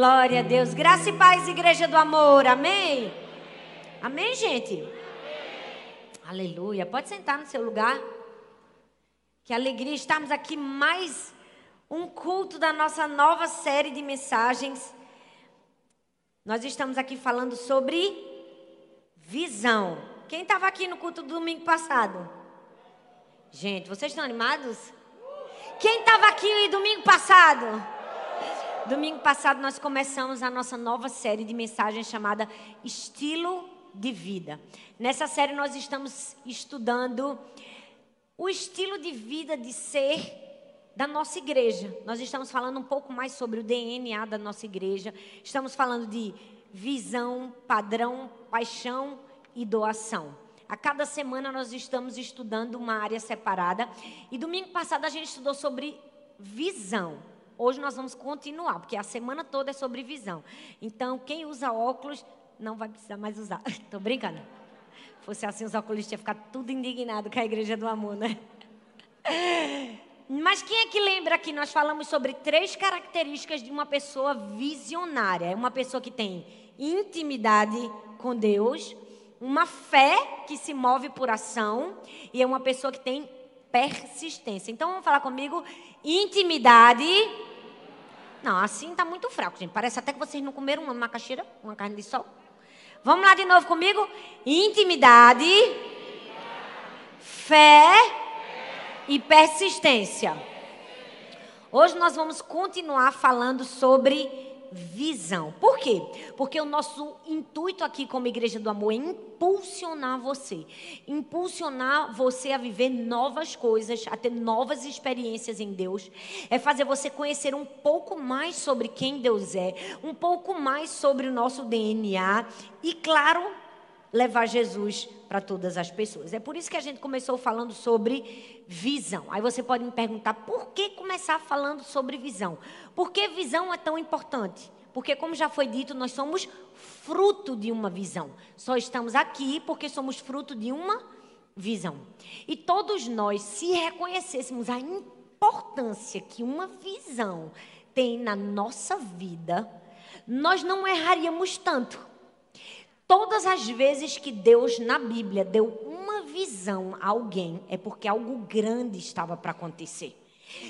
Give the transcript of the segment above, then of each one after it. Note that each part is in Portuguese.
Glória a Deus. Graça e paz, igreja do amor. Amém? Amém, gente? Aleluia. Pode sentar no seu lugar. Que alegria estarmos aqui mais um culto da nossa nova série de mensagens. Nós estamos aqui falando sobre visão. Quem estava aqui no culto do domingo passado? Gente, vocês estão animados? Quem estava aqui domingo passado? Domingo passado nós começamos a nossa nova série de mensagens chamada Estilo de Vida. Nessa série nós estamos estudando o estilo de vida de ser da nossa igreja. Nós estamos falando um pouco mais sobre o DNA da nossa igreja. Estamos falando de visão, padrão, paixão e doação. A cada semana nós estamos estudando uma área separada. E domingo passado a gente estudou sobre visão. Hoje nós vamos continuar, porque a semana toda é sobre visão. Então, quem usa óculos não vai precisar mais usar. Estou brincando. Se fosse assim, os oculistas iam ficar tudo indignado com a Igreja do Amor, né? Mas quem é que lembra que nós falamos sobre três características de uma pessoa visionária? É uma pessoa que tem intimidade com Deus, uma fé que se move por ação e é uma pessoa que tem persistência. Então vamos falar comigo: intimidade não, assim está muito fraco, gente. Parece até que vocês não comeram uma macaxeira, uma carne de sol. Vamos lá de novo comigo? Intimidade, fé e persistência. Hoje nós vamos continuar falando sobre visão. Por quê? Porque o nosso intuito aqui como Igreja do Amor é impulsionar você. Impulsionar você a viver novas coisas, a ter novas experiências em Deus. É fazer você conhecer um pouco mais sobre quem Deus é, um pouco mais sobre o nosso DNA e, claro, levar Jesus para todas as pessoas. É por isso que a gente começou falando sobre visão. Aí você pode me perguntar por que começar falando sobre visão? Por que visão é tão importante? Porque, como já foi dito, nós somos fruto de uma visão. Só estamos aqui porque somos fruto de uma visão. E todos nós, se reconhecêssemos a importância que uma visão tem na nossa vida, nós não erraríamos tanto. Todas as vezes que Deus na Bíblia deu uma visão a alguém, é porque algo grande estava para acontecer.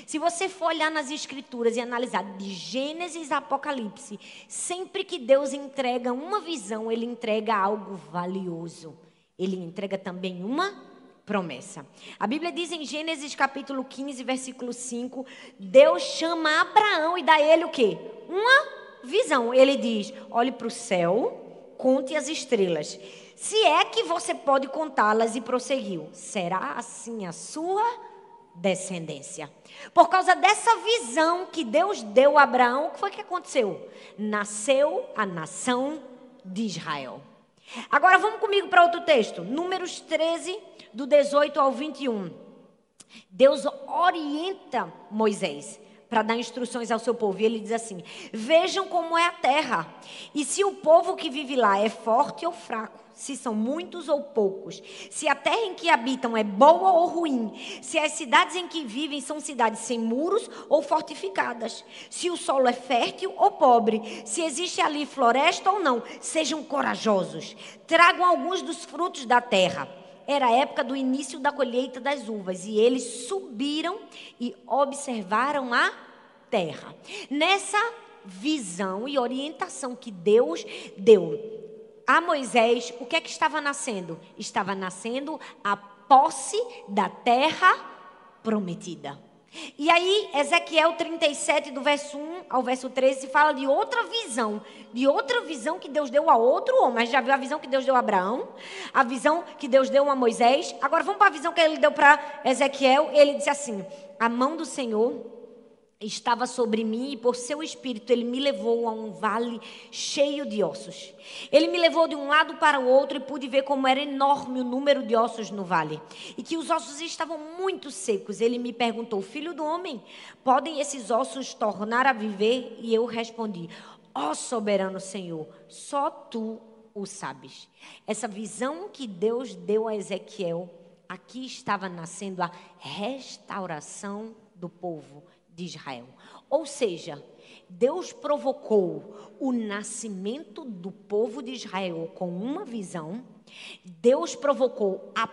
Se você for olhar nas Escrituras e analisar de Gênesis a Apocalipse, sempre que Deus entrega uma visão, Ele entrega algo valioso. Ele entrega também uma promessa. A Bíblia diz em Gênesis capítulo 15, versículo 5, Deus chama Abraão e dá a ele o quê? Uma visão. Ele diz: olhe para o céu conte as estrelas. Se é que você pode contá-las, e prosseguiu: será assim a sua descendência. Por causa dessa visão que Deus deu a Abraão, o que foi que aconteceu? Nasceu a nação de Israel. Agora vamos comigo para outro texto, Números 13, do 18 ao 21. Deus orienta Moisés para dar instruções ao seu povo. E ele diz assim: Vejam como é a terra, e se o povo que vive lá é forte ou fraco, se são muitos ou poucos, se a terra em que habitam é boa ou ruim, se as cidades em que vivem são cidades sem muros ou fortificadas, se o solo é fértil ou pobre, se existe ali floresta ou não, sejam corajosos, tragam alguns dos frutos da terra era a época do início da colheita das uvas e eles subiram e observaram a terra. Nessa visão e orientação que Deus deu a Moisés, o que é que estava nascendo? Estava nascendo a posse da terra prometida. E aí, Ezequiel 37, do verso 1 ao verso 13, fala de outra visão, de outra visão que Deus deu a outro homem. Já viu a visão que Deus deu a Abraão, a visão que Deus deu a Moisés. Agora vamos para a visão que ele deu para Ezequiel. Ele disse assim: A mão do Senhor estava sobre mim e por seu espírito ele me levou a um vale cheio de ossos. Ele me levou de um lado para o outro e pude ver como era enorme o número de ossos no vale e que os ossos estavam muito secos. Ele me perguntou: "Filho do homem, podem esses ossos tornar a viver?" E eu respondi: "Ó oh, soberano Senhor, só tu o sabes." Essa visão que Deus deu a Ezequiel, aqui estava nascendo a restauração do povo de Israel. Ou seja, Deus provocou o nascimento do povo de Israel com uma visão, Deus provocou a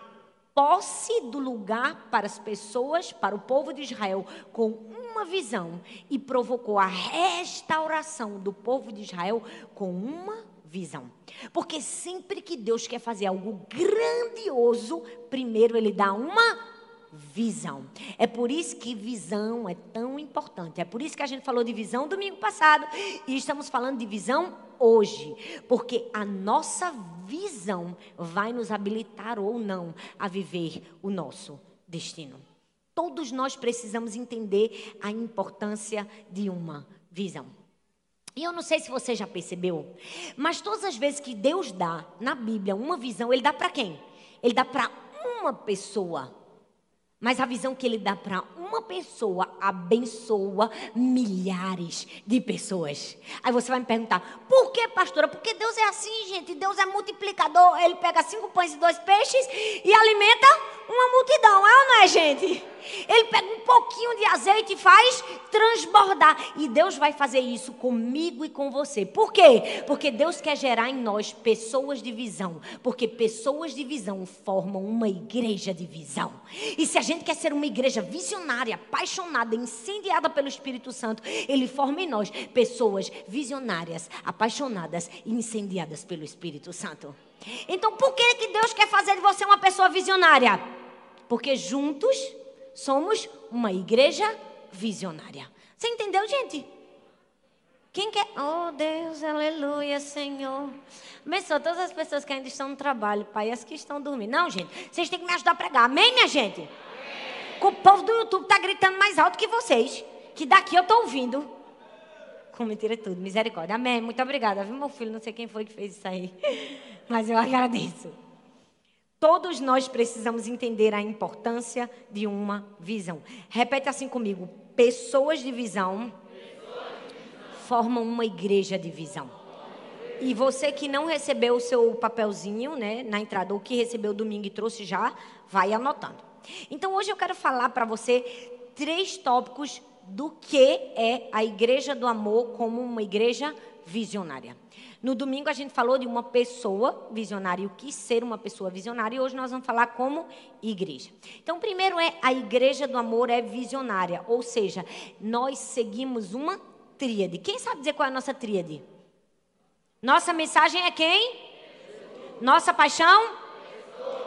posse do lugar para as pessoas, para o povo de Israel, com uma visão, e provocou a restauração do povo de Israel com uma visão. Porque sempre que Deus quer fazer algo grandioso, primeiro ele dá uma visão. É por isso que visão é tão importante. É por isso que a gente falou de visão domingo passado e estamos falando de visão hoje, porque a nossa visão vai nos habilitar ou não a viver o nosso destino. Todos nós precisamos entender a importância de uma visão. E eu não sei se você já percebeu, mas todas as vezes que Deus dá na Bíblia uma visão, ele dá para quem? Ele dá para uma pessoa. Mas a visão que ele dá para uma pessoa abençoa milhares de pessoas. Aí você vai me perguntar, por que, pastora? Porque Deus é assim, gente. Deus é multiplicador. Ele pega cinco pães e dois peixes e alimenta uma multidão. É ou não é, gente? Ele pega um pouquinho de azeite e faz transbordar. E Deus vai fazer isso comigo e com você. Por quê? Porque Deus quer gerar em nós pessoas de visão. Porque pessoas de visão formam uma igreja de visão. E se a gente quer ser uma igreja visionária, apaixonada, incendiada pelo Espírito Santo, Ele forma em nós pessoas visionárias, apaixonadas e incendiadas pelo Espírito Santo. Então, por que, que Deus quer fazer de você uma pessoa visionária? Porque juntos somos uma igreja visionária. Você entendeu, gente? Quem quer? Oh, Deus, aleluia, Senhor. Abençoa todas as pessoas que ainda estão no trabalho, Pai, as que estão dormindo. Não, gente, vocês têm que me ajudar a pregar. Amém, minha gente? O povo do YouTube está gritando mais alto que vocês. Que daqui eu estou ouvindo. Com mentira tudo, misericórdia. Amém. Muito obrigada. Viu, meu filho? Não sei quem foi que fez isso aí. Mas eu agradeço. Todos nós precisamos entender a importância de uma visão. Repete assim comigo: pessoas de visão, formam uma igreja de visão. E você que não recebeu o seu papelzinho, né, na entrada, ou que recebeu domingo e trouxe já, vai anotando. Então hoje eu quero falar para você três tópicos do que é a igreja do amor como uma igreja visionária. No domingo a gente falou de uma pessoa visionária o que ser uma pessoa visionária, e hoje nós vamos falar como igreja. Então, primeiro é a igreja do amor é visionária, ou seja, nós seguimos uma tríade. Quem sabe dizer qual é a nossa tríade? Nossa mensagem é quem? Nossa paixão?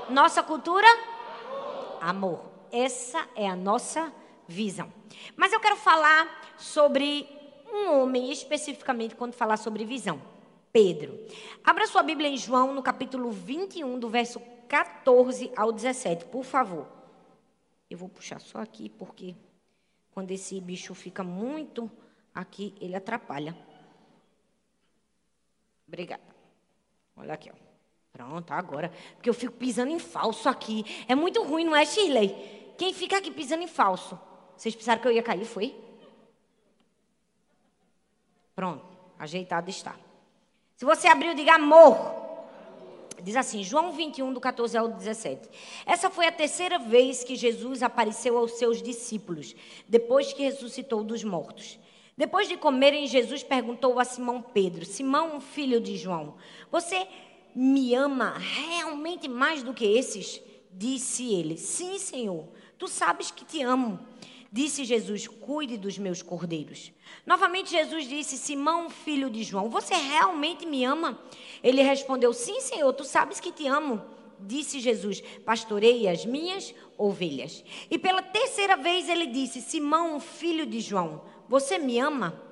Nossa cultura? Amor. Essa é a nossa visão. Mas eu quero falar sobre um homem especificamente quando falar sobre visão. Pedro. Abra sua Bíblia em João, no capítulo 21, do verso 14 ao 17, por favor. Eu vou puxar só aqui, porque quando esse bicho fica muito aqui, ele atrapalha. Obrigada. Olha aqui, ó. Pronto, agora. Porque eu fico pisando em falso aqui. É muito ruim, não é, Shirley? Quem fica aqui pisando em falso? Vocês pensaram que eu ia cair, foi? Pronto, ajeitado está. Se você abriu, diga amor. Diz assim, João 21, do 14 ao 17. Essa foi a terceira vez que Jesus apareceu aos seus discípulos, depois que ressuscitou dos mortos. Depois de comerem, Jesus perguntou a Simão Pedro: Simão, filho de João, você me ama realmente mais do que esses? Disse ele: Sim, Senhor, tu sabes que te amo. Disse Jesus: Cuide dos meus cordeiros. Novamente, Jesus disse: Simão, filho de João, você realmente me ama? Ele respondeu: Sim, Senhor, tu sabes que te amo. Disse Jesus: Pastorei as minhas ovelhas. E pela terceira vez ele disse: Simão, filho de João, você me ama?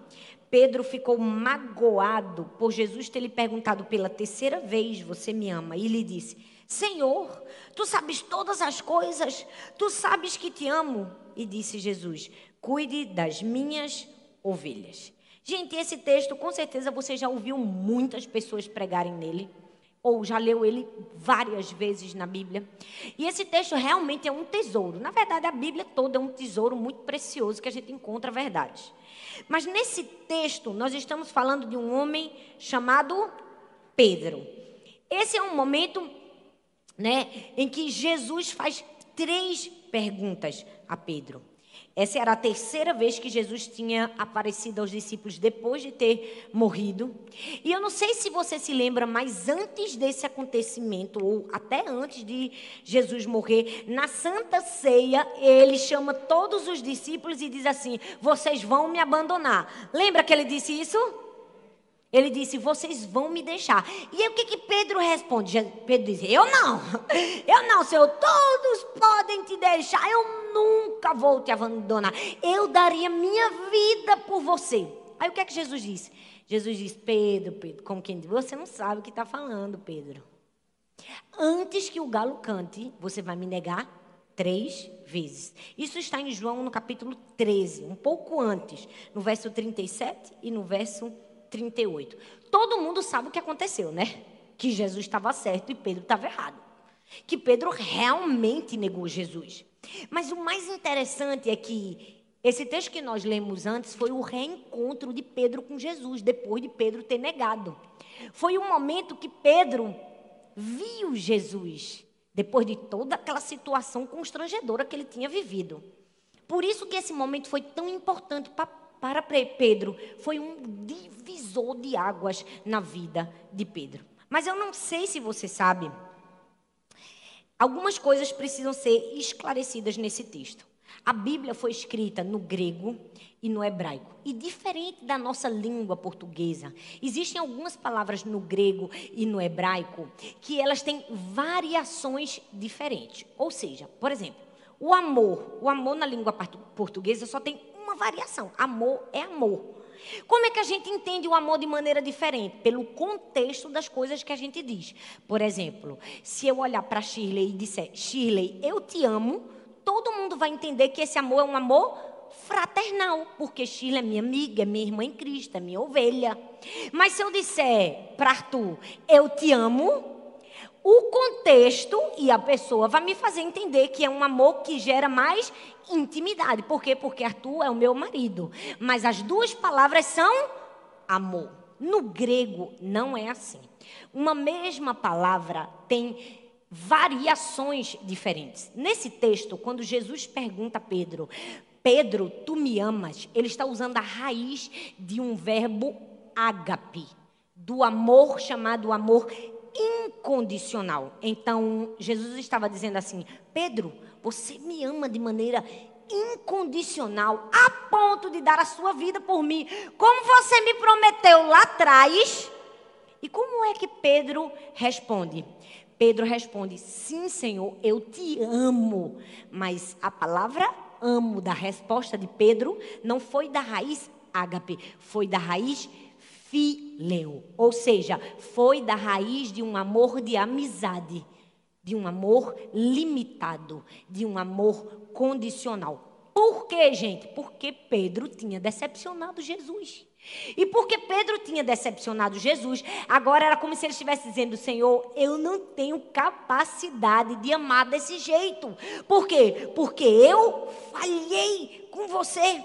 Pedro ficou magoado por Jesus ter lhe perguntado pela terceira vez: Você me ama? E lhe disse: Senhor, tu sabes todas as coisas, tu sabes que te amo. E disse Jesus: Cuide das minhas ovelhas. Gente, esse texto, com certeza você já ouviu muitas pessoas pregarem nele, ou já leu ele várias vezes na Bíblia. E esse texto realmente é um tesouro. Na verdade, a Bíblia toda é um tesouro muito precioso que a gente encontra verdades. Mas nesse texto, nós estamos falando de um homem chamado Pedro. Esse é um momento né, em que Jesus faz três perguntas a Pedro. Essa era a terceira vez que Jesus tinha aparecido aos discípulos depois de ter morrido. E eu não sei se você se lembra, mas antes desse acontecimento, ou até antes de Jesus morrer, na Santa Ceia, ele chama todos os discípulos e diz assim: Vocês vão me abandonar. Lembra que ele disse isso? Ele disse: Vocês vão me deixar. E aí o que, que Pedro responde? Pedro diz: Eu não, eu não, Senhor, todos podem te deixar, eu nunca vou te abandonar. Eu daria minha vida por você. Aí o que é que Jesus disse? Jesus diz: Pedro, Pedro, como quem diz, você não sabe o que está falando, Pedro. Antes que o galo cante, você vai me negar três vezes. Isso está em João no capítulo 13, um pouco antes, no verso 37 e no verso 38. Todo mundo sabe o que aconteceu, né? Que Jesus estava certo e Pedro estava errado. Que Pedro realmente negou Jesus. Mas o mais interessante é que esse texto que nós lemos antes foi o reencontro de Pedro com Jesus, depois de Pedro ter negado. Foi o momento que Pedro viu Jesus, depois de toda aquela situação constrangedora que ele tinha vivido. Por isso que esse momento foi tão importante para para Pedro foi um divisor de águas na vida de Pedro. Mas eu não sei se você sabe, algumas coisas precisam ser esclarecidas nesse texto. A Bíblia foi escrita no grego e no hebraico. E diferente da nossa língua portuguesa, existem algumas palavras no grego e no hebraico que elas têm variações diferentes. Ou seja, por exemplo, o amor, o amor na língua portuguesa só tem uma variação. Amor é amor. Como é que a gente entende o amor de maneira diferente? Pelo contexto das coisas que a gente diz. Por exemplo, se eu olhar para Shirley e disser, Shirley, eu te amo, todo mundo vai entender que esse amor é um amor fraternal, porque Shirley é minha amiga, é minha irmã em Cristo, é minha ovelha. Mas se eu disser para Arthur, eu te amo, o contexto e a pessoa vai me fazer entender que é um amor que gera mais intimidade. Por quê? Porque Arthur é o meu marido. Mas as duas palavras são amor. No grego não é assim. Uma mesma palavra tem variações diferentes. Nesse texto, quando Jesus pergunta a Pedro, Pedro, tu me amas? Ele está usando a raiz de um verbo ágape, do amor chamado amor incondicional. Então, Jesus estava dizendo assim: Pedro, você me ama de maneira incondicional, a ponto de dar a sua vida por mim, como você me prometeu lá atrás. E como é que Pedro responde? Pedro responde: Sim, Senhor, eu te amo. Mas a palavra amo da resposta de Pedro não foi da raiz ágape, foi da raiz fileu, ou seja, foi da raiz de um amor de amizade, de um amor limitado, de um amor condicional. Por quê, gente? Porque Pedro tinha decepcionado Jesus. E porque Pedro tinha decepcionado Jesus, agora era como se ele estivesse dizendo: Senhor, eu não tenho capacidade de amar desse jeito. Por quê? Porque eu falhei com você.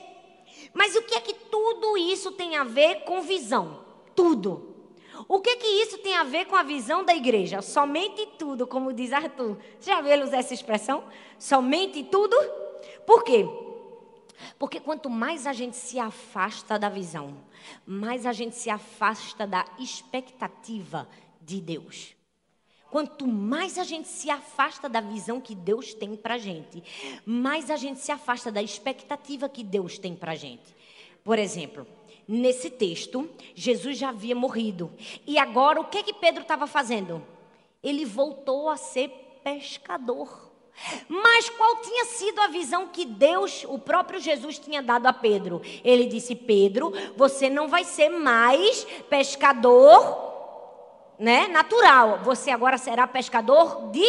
Mas o que é que tudo isso tem a ver com visão? Tudo. O que é que isso tem a ver com a visão da igreja? Somente tudo, como diz Arthur. Você já viu usar essa expressão? Somente tudo? Por quê? Porque quanto mais a gente se afasta da visão, mais a gente se afasta da expectativa de Deus. Quanto mais a gente se afasta da visão que Deus tem para gente, mais a gente se afasta da expectativa que Deus tem para gente. Por exemplo, nesse texto, Jesus já havia morrido. E agora, o que que Pedro estava fazendo? Ele voltou a ser pescador. Mas qual tinha sido a visão que Deus, o próprio Jesus, tinha dado a Pedro? Ele disse: Pedro, você não vai ser mais pescador né, natural. Você agora será pescador de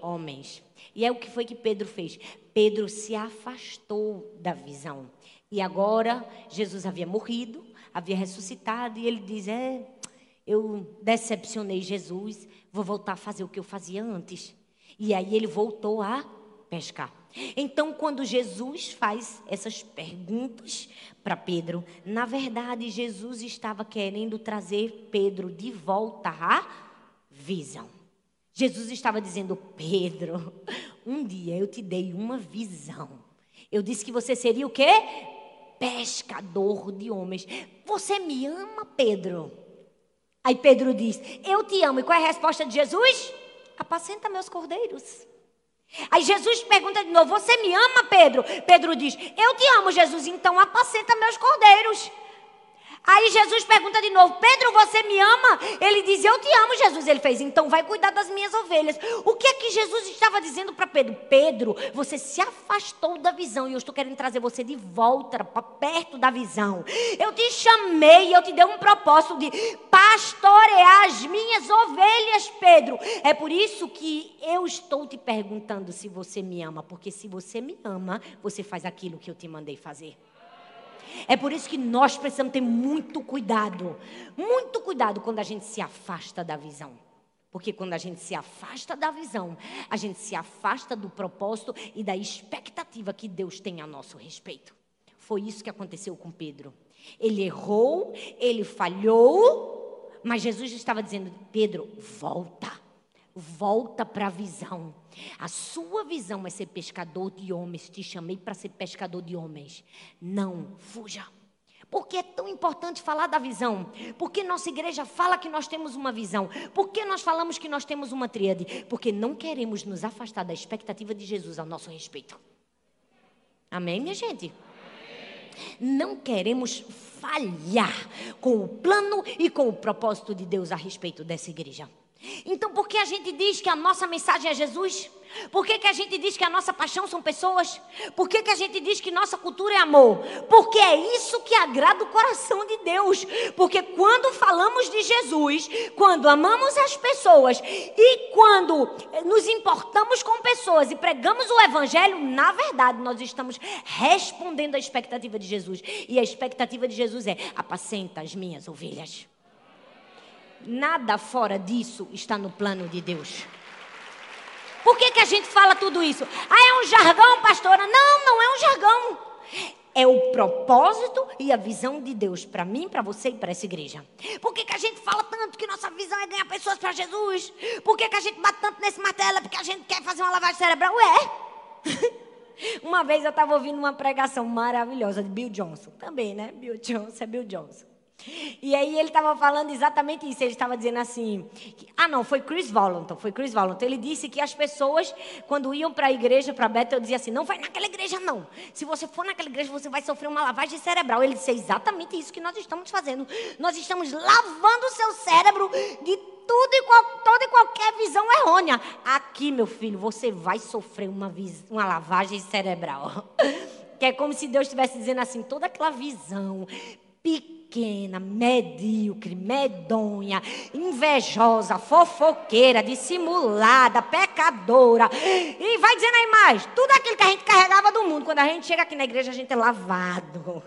homens. E é o que foi que Pedro fez. Pedro se afastou da visão. E agora Jesus havia morrido, havia ressuscitado, e ele diz: É, eu decepcionei Jesus, vou voltar a fazer o que eu fazia antes. E aí ele voltou a pescar. Então, quando Jesus faz essas perguntas para Pedro, na verdade, Jesus estava querendo trazer Pedro de volta à visão. Jesus estava dizendo: Pedro, um dia eu te dei uma visão. Eu disse que você seria o quê? Pescador de homens. Você me ama, Pedro? Aí Pedro diz: Eu te amo. E qual é a resposta de Jesus? Apacenta meus cordeiros. Aí Jesus pergunta de novo: Você me ama, Pedro? Pedro diz: Eu te amo, Jesus, então apacenta meus cordeiros. Aí Jesus pergunta de novo: Pedro, você me ama? Ele diz: Eu te amo, Jesus. Ele fez: Então vai cuidar das minhas ovelhas. O que é que Jesus estava dizendo para Pedro? Pedro, você se afastou da visão e eu estou querendo trazer você de volta para perto da visão. Eu te chamei, eu te dei um propósito de pastorear as minhas ovelhas, Pedro. É por isso que eu estou te perguntando se você me ama, porque se você me ama, você faz aquilo que eu te mandei fazer. É por isso que nós precisamos ter muito cuidado, muito cuidado quando a gente se afasta da visão. Porque quando a gente se afasta da visão, a gente se afasta do propósito e da expectativa que Deus tem a nosso respeito. Foi isso que aconteceu com Pedro. Ele errou, ele falhou, mas Jesus estava dizendo: Pedro, volta. Volta para a visão. A sua visão é ser pescador de homens. Te chamei para ser pescador de homens. Não fuja. Por que é tão importante falar da visão? Porque nossa igreja fala que nós temos uma visão. Por que nós falamos que nós temos uma tríade? Porque não queremos nos afastar da expectativa de Jesus ao nosso respeito. Amém, minha gente? Não queremos falhar com o plano e com o propósito de Deus a respeito dessa igreja. Então, por que a gente diz que a nossa mensagem é Jesus? Por que, que a gente diz que a nossa paixão são pessoas? Por que, que a gente diz que nossa cultura é amor? Porque é isso que agrada o coração de Deus. Porque quando falamos de Jesus, quando amamos as pessoas e quando nos importamos com pessoas e pregamos o Evangelho, na verdade, nós estamos respondendo à expectativa de Jesus. E a expectativa de Jesus é: apacenta as minhas ovelhas. Nada fora disso está no plano de Deus. Por que, que a gente fala tudo isso? Ah, é um jargão, pastora? Não, não é um jargão. É o propósito e a visão de Deus para mim, para você e para essa igreja. Por que, que a gente fala tanto que nossa visão é ganhar pessoas para Jesus? Por que, que a gente bate tanto nesse martelo? Porque a gente quer fazer uma lavagem cerebral? Ué! Uma vez eu estava ouvindo uma pregação maravilhosa de Bill Johnson. Também, né? Bill Johnson é Bill Johnson. E aí ele estava falando exatamente isso. Ele estava dizendo assim: que, ah, não, foi Chris Volanton, foi Chris Volanton. Ele disse que as pessoas, quando iam para a igreja, para Bethel, dizia assim: não vai naquela igreja, não. Se você for naquela igreja, você vai sofrer uma lavagem cerebral. Ele disse: é exatamente isso que nós estamos fazendo. Nós estamos lavando o seu cérebro de tudo e qual, toda e qualquer visão errônea. Aqui, meu filho, você vai sofrer uma, uma lavagem cerebral. Que é como se Deus estivesse dizendo assim: toda aquela visão pequena, medíocre, medonha, invejosa, fofoqueira, dissimulada, pecadora. E vai dizendo aí mais, tudo aquilo que a gente carregava do mundo. Quando a gente chega aqui na igreja, a gente é lavado.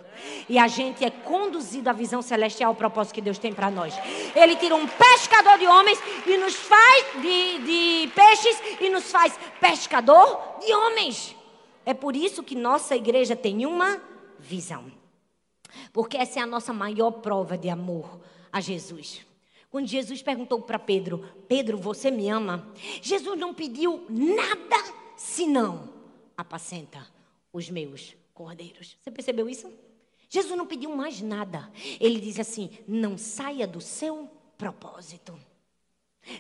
E a gente é conduzido à visão celestial, ao propósito que Deus tem para nós. Ele tira um pescador de homens e nos faz de, de peixes e nos faz pescador de homens. É por isso que nossa igreja tem uma visão. Porque essa é a nossa maior prova de amor a Jesus. Quando Jesus perguntou para Pedro: Pedro, você me ama? Jesus não pediu nada senão apacenta os meus cordeiros. Você percebeu isso? Jesus não pediu mais nada. Ele disse assim: não saia do seu propósito.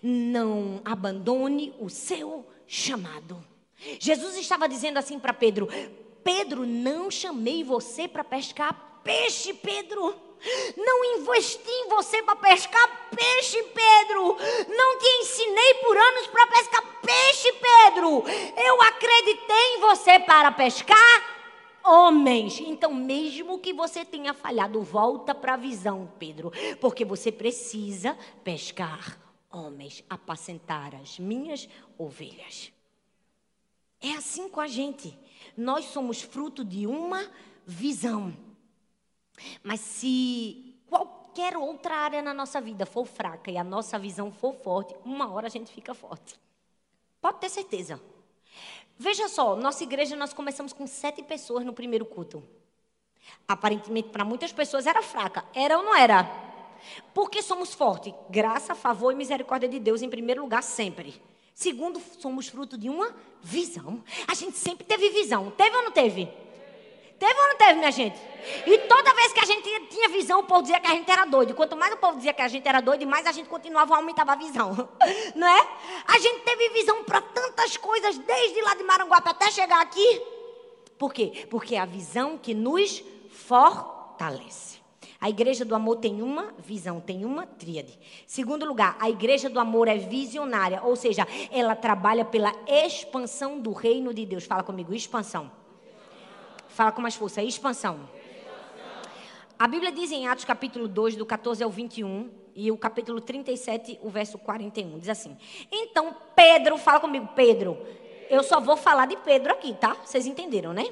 Não abandone o seu chamado. Jesus estava dizendo assim para Pedro: Pedro, não chamei você para pescar peixe, Pedro. Não investi em você para pescar peixe, Pedro. Não te ensinei por anos para pescar peixe, Pedro. Eu acreditei em você para pescar homens. Então, mesmo que você tenha falhado, volta para a visão, Pedro, porque você precisa pescar homens, apacentar as minhas ovelhas. É assim com a gente. Nós somos fruto de uma visão. Mas se qualquer outra área na nossa vida for fraca e a nossa visão for forte, uma hora a gente fica forte. Pode ter certeza. Veja só, nossa igreja nós começamos com sete pessoas no primeiro culto. Aparentemente, para muitas pessoas era fraca. Era ou não era? Porque somos fortes. Graça, favor e misericórdia de Deus em primeiro lugar, sempre. Segundo, somos fruto de uma visão. A gente sempre teve visão. Teve ou não teve? Teve ou não teve, minha gente? E toda vez que a gente tinha visão, o povo dizia que a gente era doido. Quanto mais o povo dizia que a gente era doido, mais a gente continuava aumentava a visão. Não é? A gente teve visão para tantas coisas, desde lá de Maranguape até chegar aqui. Por quê? Porque é a visão que nos fortalece. A igreja do amor tem uma visão, tem uma tríade. Segundo lugar, a igreja do amor é visionária, ou seja, ela trabalha pela expansão do reino de Deus. Fala comigo, expansão. Fala com mais força, expansão. A Bíblia diz em Atos capítulo 2, do 14 ao 21, e o capítulo 37, o verso 41, diz assim: Então Pedro, fala comigo, Pedro. Eu só vou falar de Pedro aqui, tá? Vocês entenderam, né?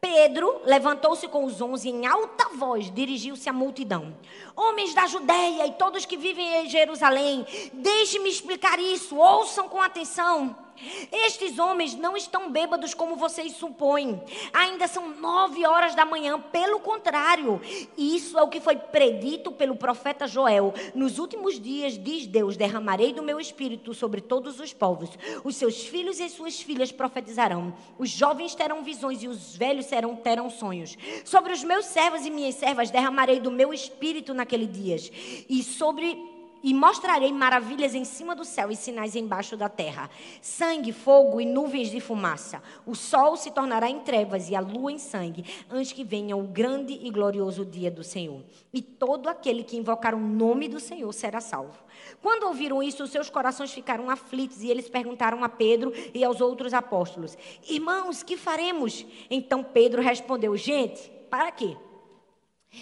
Pedro levantou-se com os onze em alta voz, dirigiu-se à multidão. Homens da Judéia e todos que vivem em Jerusalém, deixe-me explicar isso, ouçam com atenção. Estes homens não estão bêbados como vocês supõem. Ainda são nove horas da manhã. Pelo contrário, isso é o que foi predito pelo profeta Joel. Nos últimos dias, diz Deus: derramarei do meu espírito sobre todos os povos. Os seus filhos e suas filhas profetizarão. Os jovens terão visões e os velhos serão, terão sonhos. Sobre os meus servos e minhas servas derramarei do meu espírito naquele dias. E sobre e mostrarei maravilhas em cima do céu e sinais embaixo da terra: sangue, fogo e nuvens de fumaça. O sol se tornará em trevas e a lua em sangue, antes que venha o grande e glorioso dia do Senhor. E todo aquele que invocar o nome do Senhor será salvo. Quando ouviram isso, seus corações ficaram aflitos e eles perguntaram a Pedro e aos outros apóstolos: Irmãos, que faremos? Então Pedro respondeu: Gente, para quê?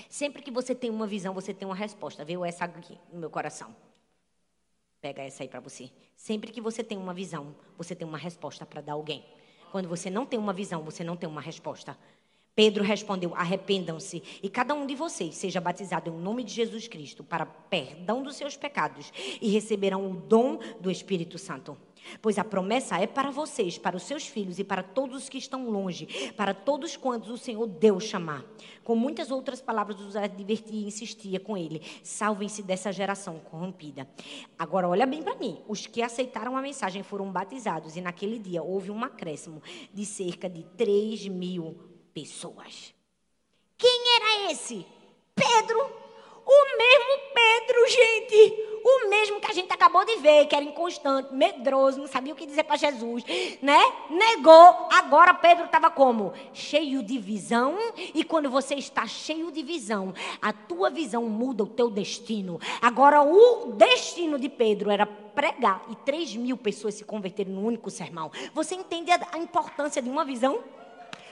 Sempre que você tem uma visão, você tem uma resposta. Viu essa aqui no meu coração? Pega essa aí para você. Sempre que você tem uma visão, você tem uma resposta para dar alguém. Quando você não tem uma visão, você não tem uma resposta. Pedro respondeu: Arrependam-se e cada um de vocês seja batizado em nome de Jesus Cristo para perdão dos seus pecados e receberão o dom do Espírito Santo. Pois a promessa é para vocês, para os seus filhos e para todos os que estão longe, para todos quantos o Senhor Deus chamar. Com muitas outras palavras, os advertia e insistia com ele: salvem-se dessa geração corrompida. Agora, olha bem para mim: os que aceitaram a mensagem foram batizados, e naquele dia houve um acréscimo de cerca de 3 mil pessoas. Quem era esse? Pedro o mesmo Pedro, gente. O mesmo que a gente acabou de ver, que era inconstante, medroso, não sabia o que dizer para Jesus, né? Negou. Agora Pedro estava como? Cheio de visão. E quando você está cheio de visão, a tua visão muda o teu destino. Agora, o destino de Pedro era pregar e 3 mil pessoas se converterem num único sermão. Você entende a, a importância de uma visão?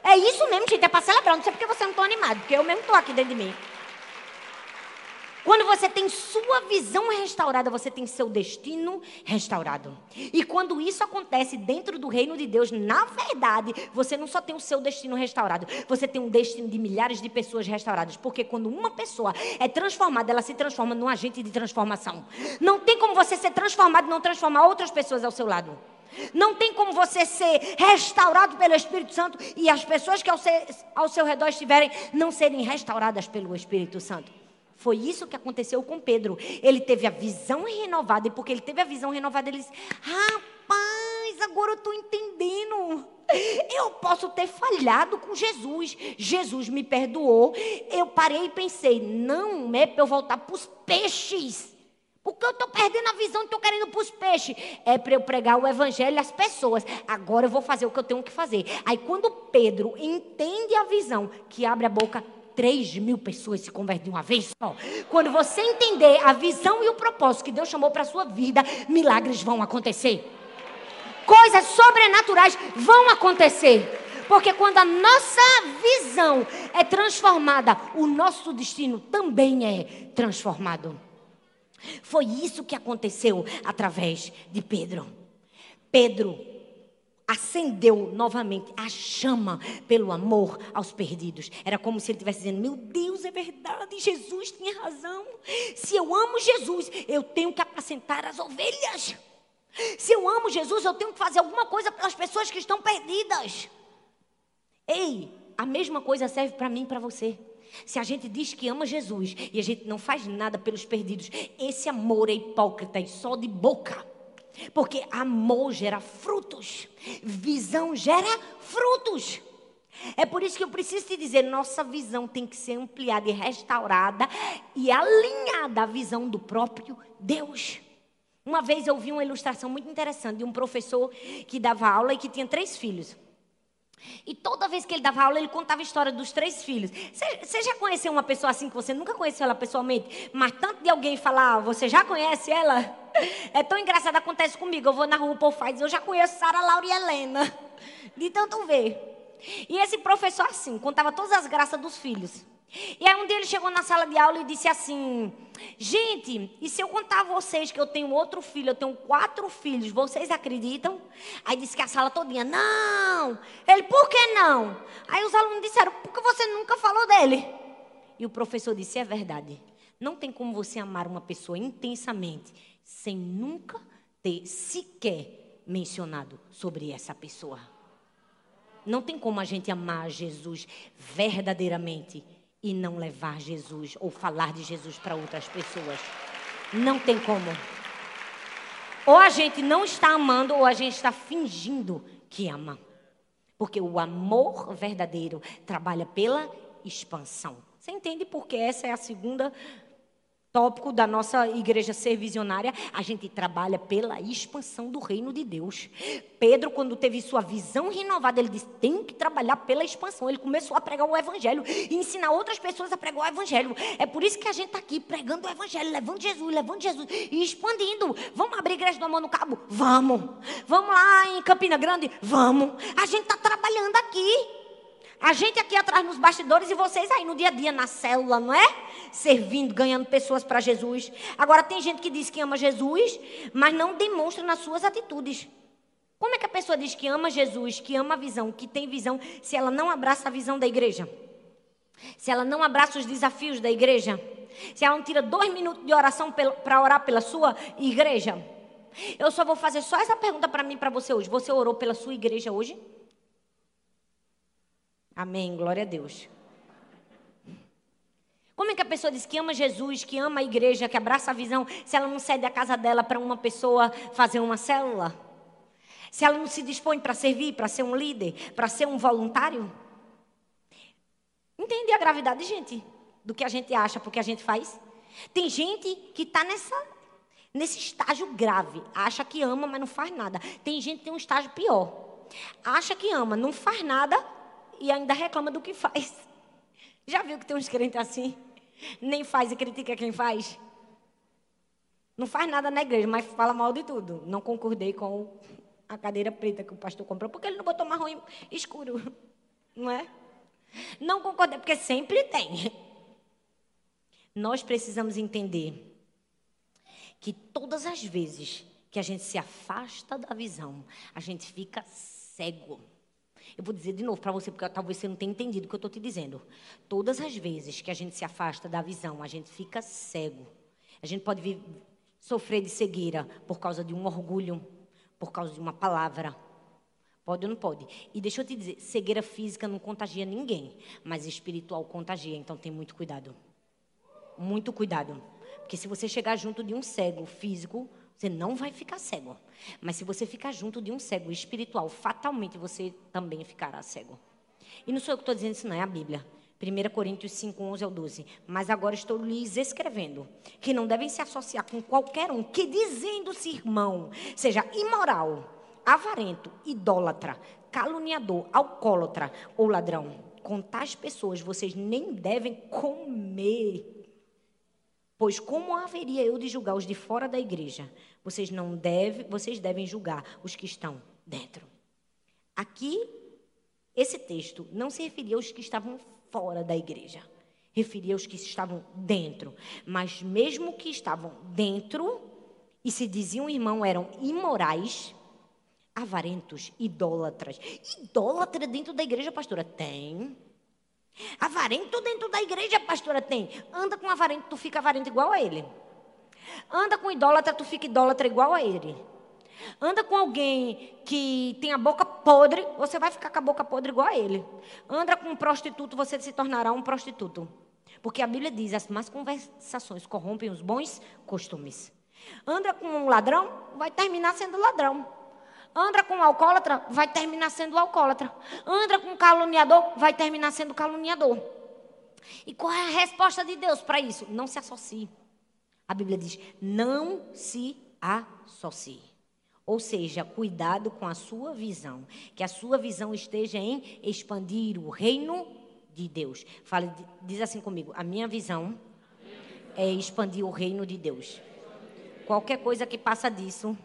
É isso mesmo, gente. É para celebrar. Não sei porque você não está animado, porque eu mesmo estou aqui dentro de mim. Quando você tem sua visão restaurada, você tem seu destino restaurado. E quando isso acontece dentro do reino de Deus, na verdade, você não só tem o seu destino restaurado, você tem um destino de milhares de pessoas restauradas. Porque quando uma pessoa é transformada, ela se transforma num agente de transformação. Não tem como você ser transformado e não transformar outras pessoas ao seu lado. Não tem como você ser restaurado pelo Espírito Santo e as pessoas que ao seu, ao seu redor estiverem não serem restauradas pelo Espírito Santo. Foi isso que aconteceu com Pedro. Ele teve a visão renovada, e porque ele teve a visão renovada, ele disse: Rapaz, agora eu estou entendendo. Eu posso ter falhado com Jesus. Jesus me perdoou. Eu parei e pensei: não é para eu voltar para os peixes. Porque eu estou perdendo a visão e estou querendo para os peixes. É para eu pregar o evangelho às pessoas. Agora eu vou fazer o que eu tenho que fazer. Aí quando Pedro entende a visão, que abre a boca, 3 mil pessoas se convertem de uma vez só. Quando você entender a visão e o propósito que Deus chamou para a sua vida, milagres vão acontecer. Coisas sobrenaturais vão acontecer. Porque quando a nossa visão é transformada, o nosso destino também é transformado. Foi isso que aconteceu através de Pedro. Pedro acendeu novamente a chama pelo amor aos perdidos. Era como se ele estivesse dizendo: Meu Deus, é verdade, Jesus tinha razão. Se eu amo Jesus, eu tenho que apacentar as ovelhas. Se eu amo Jesus, eu tenho que fazer alguma coisa para as pessoas que estão perdidas. Ei, a mesma coisa serve para mim e para você. Se a gente diz que ama Jesus e a gente não faz nada pelos perdidos, esse amor é hipócrita e só de boca. Porque amor gera frutos, visão gera frutos. É por isso que eu preciso te dizer: nossa visão tem que ser ampliada e restaurada e alinhada à visão do próprio Deus. Uma vez eu vi uma ilustração muito interessante de um professor que dava aula e que tinha três filhos. E toda vez que ele dava aula, ele contava a história dos três filhos. Você já conheceu uma pessoa assim que você nunca conheceu ela pessoalmente, mas tanto de alguém falar, ah, você já conhece ela? É tão engraçado, acontece comigo. Eu vou na rua, o povo faz, eu já conheço Sara, Laura e Helena. De tanto ver. E esse professor, assim, contava todas as graças dos filhos. E aí um dia ele chegou na sala de aula e disse assim: Gente, e se eu contar a vocês que eu tenho outro filho, eu tenho quatro filhos, vocês acreditam? Aí disse que a sala todinha, não. Ele, por que não? Aí os alunos disseram, porque você nunca falou dele. E o professor disse, é verdade. Não tem como você amar uma pessoa intensamente sem nunca ter sequer mencionado sobre essa pessoa. Não tem como a gente amar Jesus verdadeiramente e não levar Jesus ou falar de Jesus para outras pessoas. Não tem como. Ou a gente não está amando ou a gente está fingindo que ama. Porque o amor verdadeiro trabalha pela expansão. Você entende porque essa é a segunda tópico da nossa igreja ser visionária, a gente trabalha pela expansão do reino de Deus. Pedro, quando teve sua visão renovada, ele disse: tem que trabalhar pela expansão. Ele começou a pregar o evangelho e ensinar outras pessoas a pregar o evangelho. É por isso que a gente está aqui pregando o evangelho, levando Jesus, levando Jesus e expandindo. Vamos abrir igreja do Amor no Cabo? Vamos. Vamos lá em Campina Grande? Vamos. A gente está trabalhando aqui. A gente aqui atrás nos bastidores e vocês aí no dia a dia, na célula, não é? Servindo, ganhando pessoas para Jesus. Agora, tem gente que diz que ama Jesus, mas não demonstra nas suas atitudes. Como é que a pessoa diz que ama Jesus, que ama a visão, que tem visão, se ela não abraça a visão da igreja? Se ela não abraça os desafios da igreja? Se ela não tira dois minutos de oração para orar pela sua igreja? Eu só vou fazer só essa pergunta para mim e para você hoje. Você orou pela sua igreja hoje? Amém, glória a Deus. Como é que a pessoa diz que ama Jesus, que ama a igreja, que abraça a visão, se ela não cede a casa dela para uma pessoa fazer uma célula? Se ela não se dispõe para servir, para ser um líder, para ser um voluntário? Entende a gravidade, gente, do que a gente acha, porque a gente faz? Tem gente que está nessa nesse estágio grave, acha que ama, mas não faz nada. Tem gente que tem um estágio pior. Acha que ama, não faz nada, e ainda reclama do que faz. Já viu que tem uns crentes assim? Nem faz e critica quem faz? Não faz nada na igreja, mas fala mal de tudo. Não concordei com a cadeira preta que o pastor comprou, porque ele não botou marrom escuro. Não é? Não concordei, porque sempre tem. Nós precisamos entender que todas as vezes que a gente se afasta da visão, a gente fica cego. Eu vou dizer de novo para você, porque talvez você não tenha entendido o que eu estou te dizendo. Todas as vezes que a gente se afasta da visão, a gente fica cego. A gente pode vir, sofrer de cegueira por causa de um orgulho, por causa de uma palavra. Pode ou não pode? E deixa eu te dizer, cegueira física não contagia ninguém, mas espiritual contagia, então tem muito cuidado. Muito cuidado. Porque se você chegar junto de um cego físico, você não vai ficar cego. Mas se você ficar junto de um cego espiritual, fatalmente você também ficará cego. E não sou eu que estou dizendo isso, não, é a Bíblia. 1 Coríntios 5, 11 ao 12. Mas agora estou lhes escrevendo que não devem se associar com qualquer um que, dizendo-se irmão, seja imoral, avarento, idólatra, caluniador, alcoólatra ou ladrão. Com tais pessoas vocês nem devem comer. Pois como haveria eu de julgar os de fora da igreja? Vocês não devem, vocês devem julgar os que estão dentro. Aqui, esse texto não se referia aos que estavam fora da igreja. Referia aos que estavam dentro. Mas mesmo que estavam dentro e se diziam irmão, eram imorais, avarentos, idólatras. Idólatra dentro da igreja, pastora? Tem. Avarento dentro da igreja, pastora? Tem. Anda com avarento, tu fica avarento igual a ele. Anda com idólatra, tu fica idólatra igual a ele. Anda com alguém que tem a boca podre, você vai ficar com a boca podre igual a ele. Anda com um prostituto, você se tornará um prostituto. Porque a Bíblia diz: as más conversações corrompem os bons costumes. Anda com um ladrão, vai terminar sendo ladrão. Anda com um alcoólatra, vai terminar sendo alcoólatra. Anda com um caluniador, vai terminar sendo caluniador. E qual é a resposta de Deus para isso? Não se associe. A Bíblia diz: não se associe. Ou seja, cuidado com a sua visão. Que a sua visão esteja em expandir o reino de Deus. Fale, diz assim comigo: a minha visão é expandir o reino de Deus. Qualquer coisa que passa disso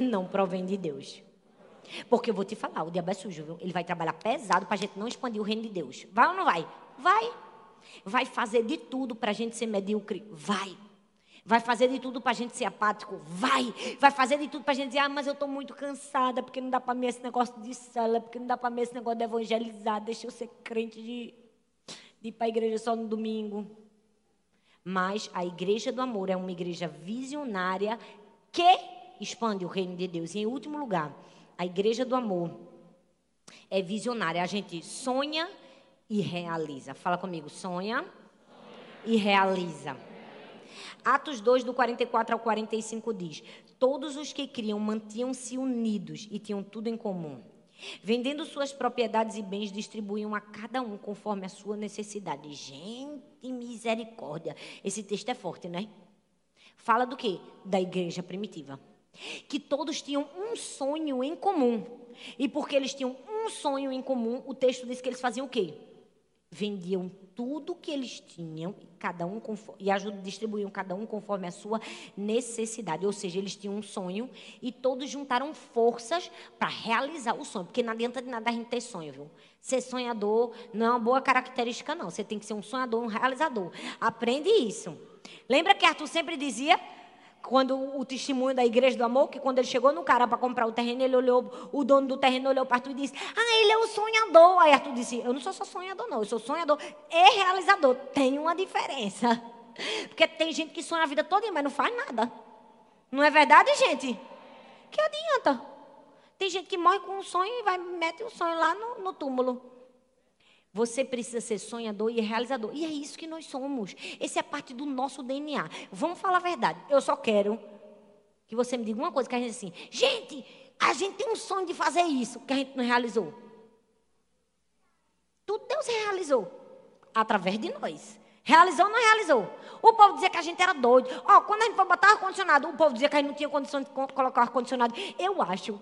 não provém de Deus. Porque eu vou te falar, o diabo é sujo, viu? Ele vai trabalhar pesado para a gente não expandir o reino de Deus. Vai ou não vai? Vai. Vai fazer de tudo para a gente ser medíocre? Vai. Vai fazer de tudo para a gente ser apático? Vai. Vai fazer de tudo para a gente dizer, ah, mas eu estou muito cansada, porque não dá para mim esse negócio de cela, porque não dá para mim esse negócio de evangelizar, deixa eu ser crente de, de ir para a igreja só no domingo. Mas a igreja do amor é uma igreja visionária que expande o reino de Deus. E em último lugar, a igreja do amor é visionária. A gente sonha e realiza. Fala comigo, sonha, e realiza. Atos 2, do 44 ao 45 diz: Todos os que criam mantinham-se unidos e tinham tudo em comum. Vendendo suas propriedades e bens, distribuíam a cada um conforme a sua necessidade. Gente, misericórdia. Esse texto é forte, né? Fala do quê? Da igreja primitiva que todos tinham um sonho em comum. E porque eles tinham um sonho em comum, o texto diz que eles faziam o quê? Vendiam tudo que eles tinham, cada um conforme, e distribuíam cada um conforme a sua necessidade. Ou seja, eles tinham um sonho e todos juntaram forças para realizar o sonho. Porque não adianta de nada a gente ter sonho, viu? Ser sonhador não é uma boa característica, não. Você tem que ser um sonhador, um realizador. Aprende isso. Lembra que Arthur sempre dizia quando o testemunho da igreja do amor, que quando ele chegou no cara para comprar o terreno, ele olhou, o dono do terreno olhou para Arthur e disse: Ah, ele é o sonhador. Aí Arthur disse: Eu não sou só sonhador, não, eu sou sonhador e realizador. Tem uma diferença. Porque tem gente que sonha a vida toda, mas não faz nada. Não é verdade, gente? Que adianta? Tem gente que morre com um sonho e vai mete o sonho lá no, no túmulo. Você precisa ser sonhador e realizador. E é isso que nós somos. Essa é parte do nosso DNA. Vamos falar a verdade. Eu só quero que você me diga uma coisa que a gente assim, gente, a gente tem um sonho de fazer isso que a gente não realizou. Tudo Deus realizou através de nós. Realizou ou não realizou? O povo dizia que a gente era doido. Ó, oh, quando a gente foi botar ar-condicionado, o povo dizia que a gente não tinha condição de colocar ar-condicionado. Eu acho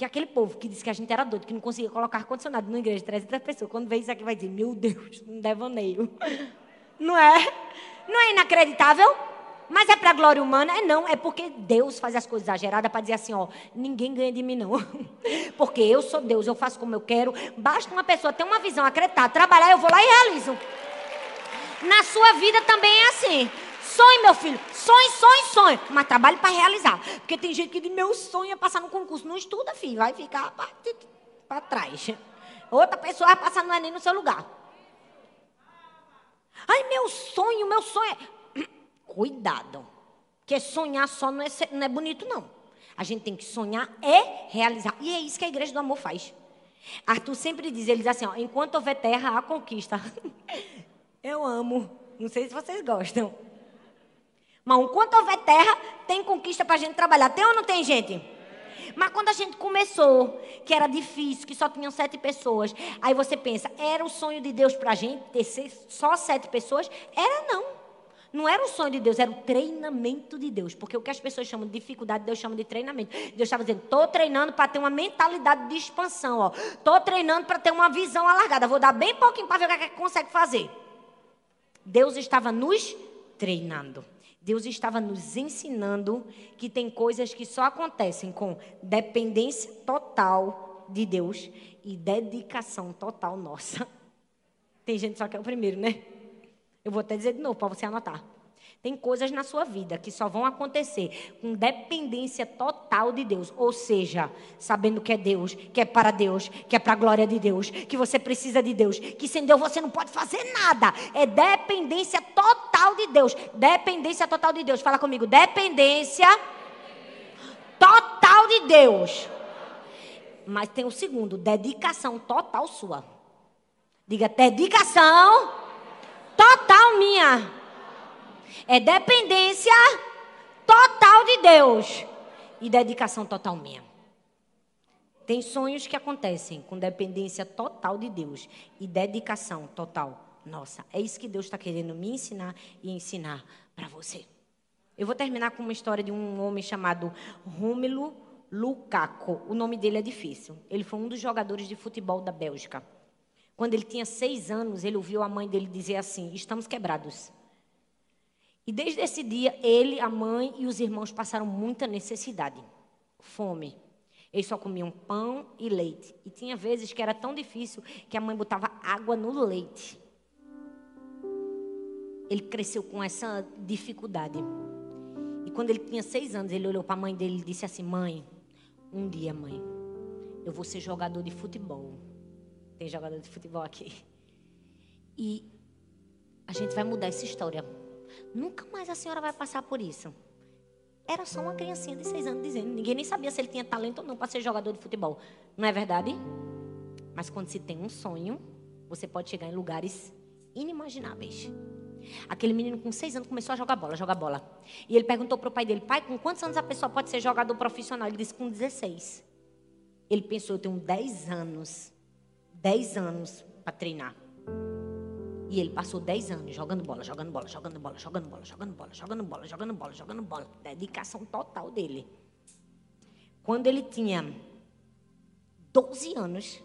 que aquele povo que disse que a gente era doido, que não conseguia colocar ar-condicionado numa igreja de 300 pessoas, quando vê isso aqui vai dizer, meu Deus, um devaneio. Não é? Não é inacreditável? Mas é para glória humana? É não, é porque Deus faz as coisas exageradas para dizer assim, ó, ninguém ganha de mim não. Porque eu sou Deus, eu faço como eu quero. Basta uma pessoa ter uma visão, acreditar, trabalhar, eu vou lá e realizo. Na sua vida também é assim. Sonhe, meu filho. Sonhe, sonhe, sonhe. Mas trabalhe para realizar. Porque tem gente que diz, meu sonho é passar no concurso. Não estuda, filho. Vai ficar para trás. Outra pessoa vai passar no Enem no seu lugar. Ai, meu sonho, meu sonho é... Cuidado. Porque sonhar só não é, não é bonito, não. A gente tem que sonhar e realizar. E é isso que a igreja do amor faz. Arthur sempre diz, ele diz assim, ó, enquanto houver terra, há conquista. Eu amo. Não sei se vocês gostam. Mas enquanto houver terra, tem conquista para a gente trabalhar. Tem ou não tem, gente? Mas quando a gente começou, que era difícil, que só tinham sete pessoas, aí você pensa, era o sonho de Deus para a gente ter só sete pessoas? Era não. Não era o sonho de Deus, era o treinamento de Deus. Porque o que as pessoas chamam de dificuldade, Deus chama de treinamento. Deus estava dizendo, estou treinando para ter uma mentalidade de expansão. Estou treinando para ter uma visão alargada. Vou dar bem pouquinho para ver o que, é que consegue fazer. Deus estava nos treinando. Deus estava nos ensinando que tem coisas que só acontecem com dependência total de Deus e dedicação total nossa. Tem gente só que é o primeiro, né? Eu vou até dizer de novo para você anotar. Tem coisas na sua vida que só vão acontecer com dependência total de Deus. Ou seja, sabendo que é Deus, que é para Deus, que é para a glória de Deus, que você precisa de Deus, que sem Deus você não pode fazer nada. É dependência total de Deus. Dependência total de Deus. Fala comigo. Dependência total de Deus. Mas tem o segundo, dedicação total sua. Diga, dedicação total minha. É dependência total de Deus e dedicação total minha. Tem sonhos que acontecem com dependência total de Deus e dedicação total. Nossa, é isso que Deus está querendo me ensinar e ensinar para você. Eu vou terminar com uma história de um homem chamado Rúmilo Lukaku. O nome dele é difícil. Ele foi um dos jogadores de futebol da Bélgica. Quando ele tinha seis anos, ele ouviu a mãe dele dizer assim: Estamos quebrados. E desde esse dia, ele, a mãe e os irmãos passaram muita necessidade, fome. Eles só comiam pão e leite. E tinha vezes que era tão difícil que a mãe botava água no leite. Ele cresceu com essa dificuldade. E quando ele tinha seis anos, ele olhou para a mãe dele e disse assim: Mãe, um dia, mãe, eu vou ser jogador de futebol. Tem jogador de futebol aqui. E a gente vai mudar essa história. Nunca mais a senhora vai passar por isso. Era só uma criancinha de seis anos dizendo. Ninguém nem sabia se ele tinha talento ou não para ser jogador de futebol. Não é verdade? Mas quando se tem um sonho, você pode chegar em lugares inimagináveis. Aquele menino com seis anos começou a jogar bola, jogar bola. E ele perguntou para o pai dele, pai, com quantos anos a pessoa pode ser jogador profissional? Ele disse, com 16. Ele pensou, eu tenho 10 anos. 10 anos para treinar. E ele passou 10 anos jogando bola, jogando bola, jogando bola, jogando bola, jogando bola, jogando bola, jogando bola, jogando bola. Dedicação total dele. Quando ele tinha 12 anos,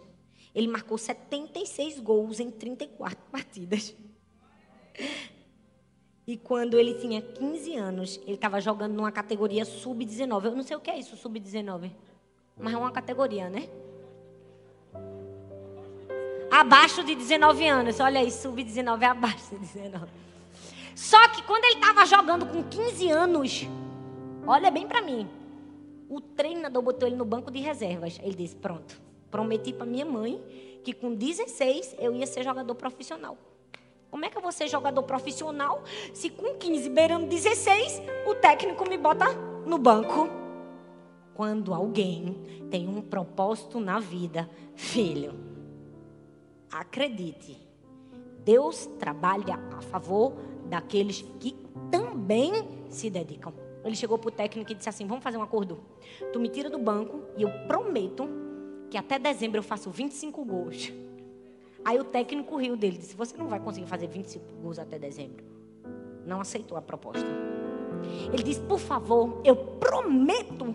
ele marcou 76 gols em 34 partidas. E quando ele tinha 15 anos, ele estava jogando numa categoria sub-19. Eu não sei o que é isso, sub-19. Mas é uma categoria, né? Abaixo de 19 anos. Olha aí, sub-19 é abaixo de 19. Só que quando ele estava jogando com 15 anos, olha bem para mim. O treinador botou ele no banco de reservas. Ele disse: Pronto, prometi para minha mãe que com 16 eu ia ser jogador profissional. Como é que eu vou ser jogador profissional se com 15, beirando 16, o técnico me bota no banco? Quando alguém tem um propósito na vida, filho, Acredite, Deus trabalha a favor daqueles que também se dedicam. Ele chegou para o técnico e disse assim: Vamos fazer um acordo. Tu me tira do banco e eu prometo que até dezembro eu faço 25 gols. Aí o técnico riu dele, disse: Você não vai conseguir fazer 25 gols até dezembro. Não aceitou a proposta. Ele disse: Por favor, eu prometo,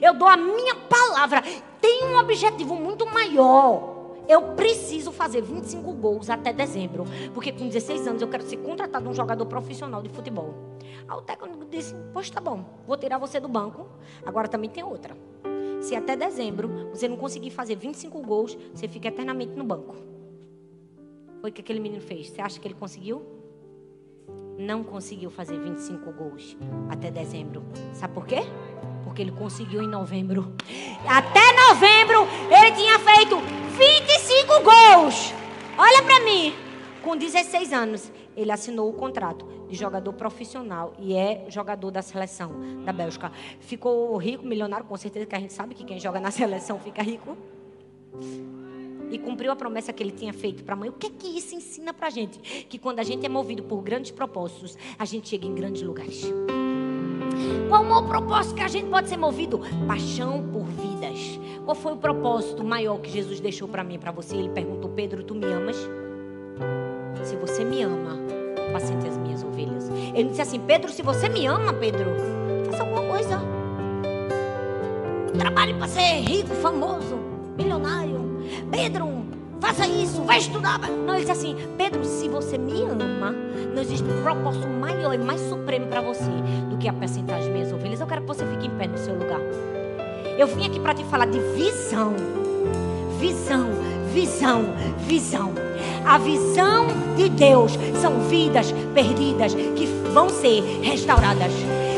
eu dou a minha palavra. Tem um objetivo muito maior. Eu preciso fazer 25 gols até dezembro, porque com 16 anos eu quero ser contratado um jogador profissional de futebol. Aí o técnico disse: Poxa, tá bom, vou tirar você do banco. Agora também tem outra. Se até dezembro você não conseguir fazer 25 gols, você fica eternamente no banco. Foi o que aquele menino fez. Você acha que ele conseguiu? Não conseguiu fazer 25 gols até dezembro. Sabe por quê? Porque ele conseguiu em novembro. Até novembro ele tinha feito 25 gols. Olha para mim. Com 16 anos, ele assinou o contrato de jogador profissional e é jogador da seleção da Bélgica. Ficou rico, milionário, com certeza que a gente sabe que quem joga na seleção fica rico. E cumpriu a promessa que ele tinha feito para a mãe. O que é que isso ensina para a gente? Que quando a gente é movido por grandes propósitos, a gente chega em grandes lugares. Qual o propósito que a gente pode ser movido? Paixão por vidas. Qual foi o propósito maior que Jesus deixou para mim para você? Ele perguntou: Pedro, tu me amas? Se você me ama, paciente as minhas ovelhas. Ele disse assim: Pedro, se você me ama, Pedro, faça alguma coisa. Trabalhe para ser rico, famoso, milionário. Pedro, faça isso, vai estudar. Não, ele disse assim: Pedro, se você me ama, não existe um propósito maior e mais supremo para você do que apacentar as minhas ovelhas. Eu quero que você fique em pé no seu lugar. Eu vim aqui para te falar de visão. Visão, visão, visão. A visão de Deus são vidas perdidas que vão ser restauradas.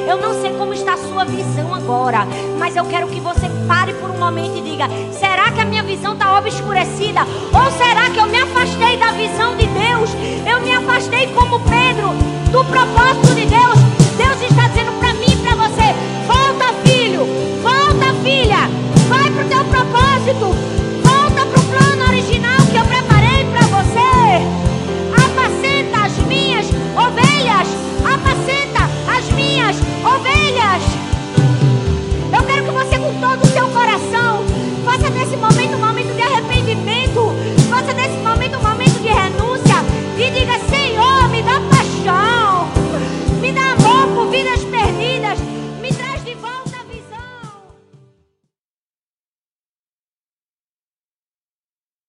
Eu não sei como está a sua visão agora, mas eu quero que você pare por um momento e diga: será que a minha visão está obscurecida? Ou será que eu me afastei da visão de Deus? Eu me afastei como Pedro do propósito de Deus. Deus está dizendo para mim e para você: volta, filho, volta, filha, vai para o teu propósito. seu coração. Faça nesse momento um momento de arrependimento. Faça nesse momento um momento de renúncia. E diga: Senhor, me dá paixão. Me dá amor por vidas